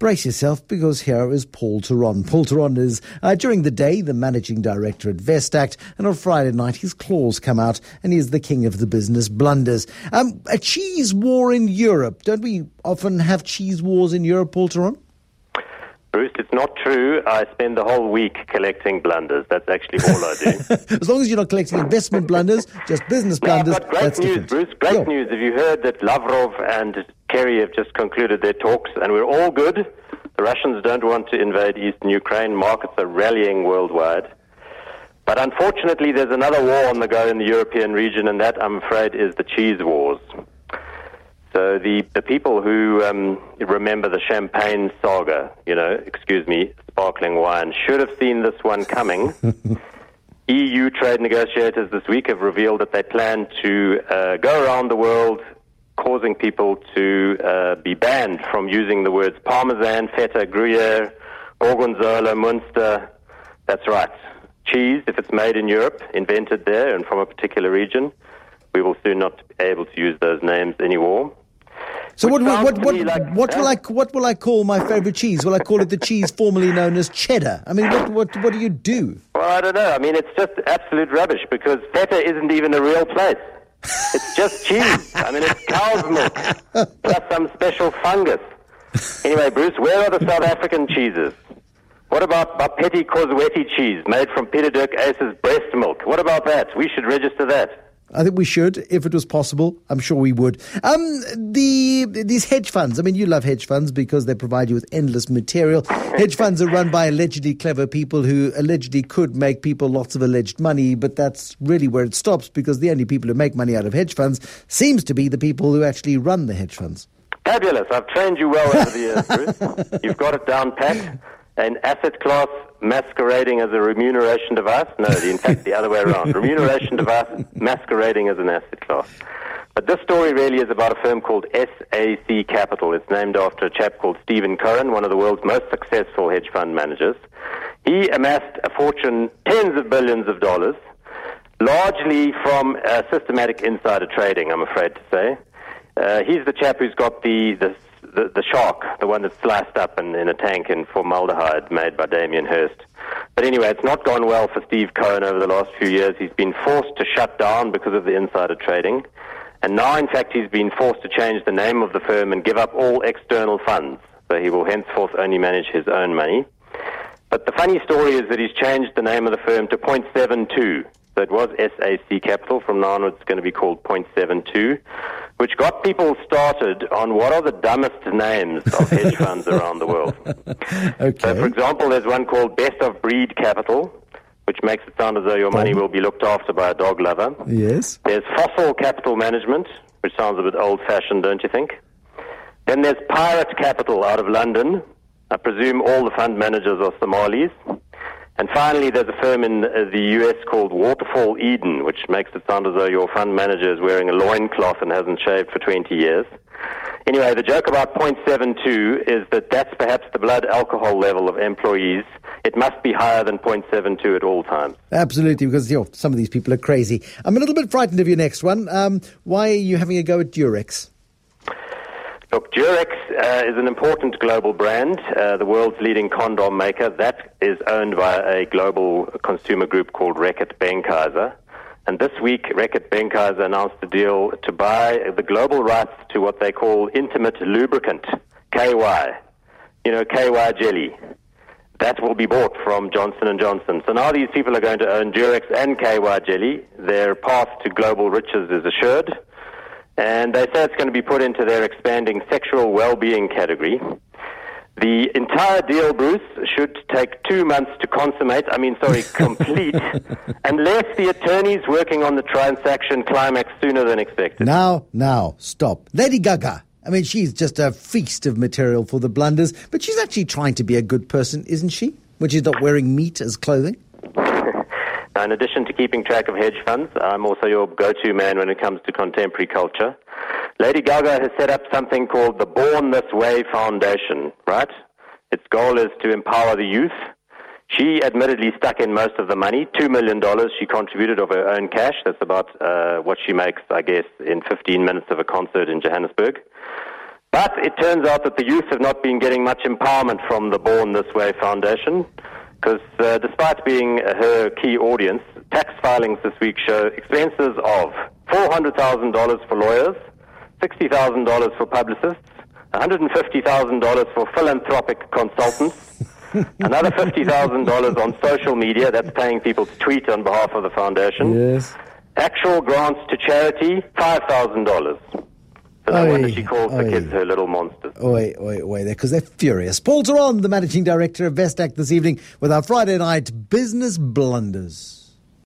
brace yourself because here is Paul Theron. Paul Theron is, uh, during the day, the managing director at Vestact, and on Friday night, his claws come out, and he is the king of the business blunders. Um, a cheese war in Europe. Don't we often have cheese wars in Europe, Paul Theron? Bruce, it's not true. I spend the whole week collecting blunders. That's actually all I do. as long as you're not collecting investment blunders, just business blunders. Got great news, different. Bruce. Great news. Have you heard that Lavrov and Kerry have just concluded their talks, and we're all good? The Russians don't want to invade eastern Ukraine. Markets are rallying worldwide. But unfortunately, there's another war on the go in the European region, and that, I'm afraid, is the cheese wars. So the, the people who um, remember the champagne saga, you know, excuse me, sparkling wine, should have seen this one coming. EU trade negotiators this week have revealed that they plan to uh, go around the world causing people to uh, be banned from using the words Parmesan, Feta, Gruyere, Gorgonzola, Munster. That's right. Cheese, if it's made in Europe, invented there and from a particular region, we will soon not be able to use those names anymore. So what, what, what, what, like, what will I what will I call my favorite cheese? Will I call it the cheese formerly known as cheddar? I mean, what what what do you do? Well, I don't know. I mean, it's just absolute rubbish because feta isn't even a real place. It's just cheese. I mean, it's cow's milk plus some special fungus. Anyway, Bruce, where are the South African cheeses? What about Bapetikosweti cheese made from Pieter-Dirk Uys's breast milk? What about that? We should register that. I think we should, if it was possible. I'm sure we would. Um, the these hedge funds. I mean, you love hedge funds because they provide you with endless material. hedge funds are run by allegedly clever people who allegedly could make people lots of alleged money, but that's really where it stops because the only people who make money out of hedge funds seems to be the people who actually run the hedge funds. Fabulous! I've trained you well over the years, Bruce. You've got it down pat an asset class masquerading as a remuneration device? No, in fact, the other way around. Remuneration device masquerading as an asset class. But this story really is about a firm called SAC Capital. It's named after a chap called Stephen Cohen, one of the world's most successful hedge fund managers. He amassed a fortune, tens of billions of dollars, largely from uh, systematic insider trading, I'm afraid to say. Uh, he's the chap who's got the, the the, the shark, the one that's sliced up in, in a tank in formaldehyde made by Damien Hirst. But anyway, it's not gone well for Steve Cohen over the last few years. He's been forced to shut down because of the insider trading. And now, in fact, he's been forced to change the name of the firm and give up all external funds. So he will henceforth only manage his own money. But the funny story is that he's changed the name of the firm to 0.72. So it was SAC Capital. From now on, it's going to be called Point Seven Two which got people started on what are the dumbest names of hedge funds around the world. Okay. So, for example, there's one called Best of Breed Capital, which makes it sound as though your money will be looked after by a dog lover. Yes. There's Fossil Capital Management, which sounds a bit old fashioned, don't you think? Then there's Pirate Capital out of London. I presume all the fund managers are Somalis. And finally, there's a firm in the US called Waterfall Eden, which makes it sound as though your fund manager is wearing a loincloth and hasn't shaved for 20 years. Anyway, the joke about 0.72 is that that's perhaps the blood alcohol level of employees. It must be higher than 0.72 at all times. Absolutely, because you know, some of these people are crazy. I'm a little bit frightened of your next one. Um, why are you having a go at Durex? Look, Durex uh, is an important global brand, uh, the world's leading condom maker. That is owned by a global consumer group called Reckitt Benckiser. And this week, Reckitt Benckiser announced a deal to buy the global rights to what they call intimate lubricant, KY. You know, KY jelly. That will be bought from Johnson & Johnson. So now these people are going to own Durex and KY jelly. Their path to global riches is assured and they say it's going to be put into their expanding sexual well-being category. The entire deal, Bruce, should take two months to consummate, I mean, sorry, complete, unless the attorneys working on the transaction climax sooner than expected. Now, now, stop. Lady Gaga. I mean, she's just a feast of material for the blunders, but she's actually trying to be a good person, isn't she? When she's not wearing meat as clothing. Now, in addition to keeping track of hedge funds, I'm also your go-to man when it comes to contemporary culture. Lady Gaga has set up something called the Born This Way Foundation, right? Its goal is to empower the youth. She admittedly stuck in most of the money, $2 million she contributed of her own cash. That's about uh, what she makes, I guess, in 15 minutes of a concert in Johannesburg. But it turns out that the youth have not been getting much empowerment from the Born This Way Foundation because uh, despite being her key audience, tax filings this week show expenses of $400,000 for lawyers, $60,000 for publicists, $150,000 for philanthropic consultants, another $50,000 on social media, that's paying people to tweet on behalf of the foundation. Yes. Actual grants to charity, $5,000. So no wonder she calls the kids her little monsters. Oi, oi, oi, there, because they're furious. Paul Theron, the managing director of Vestact this evening with our Friday night business blunders.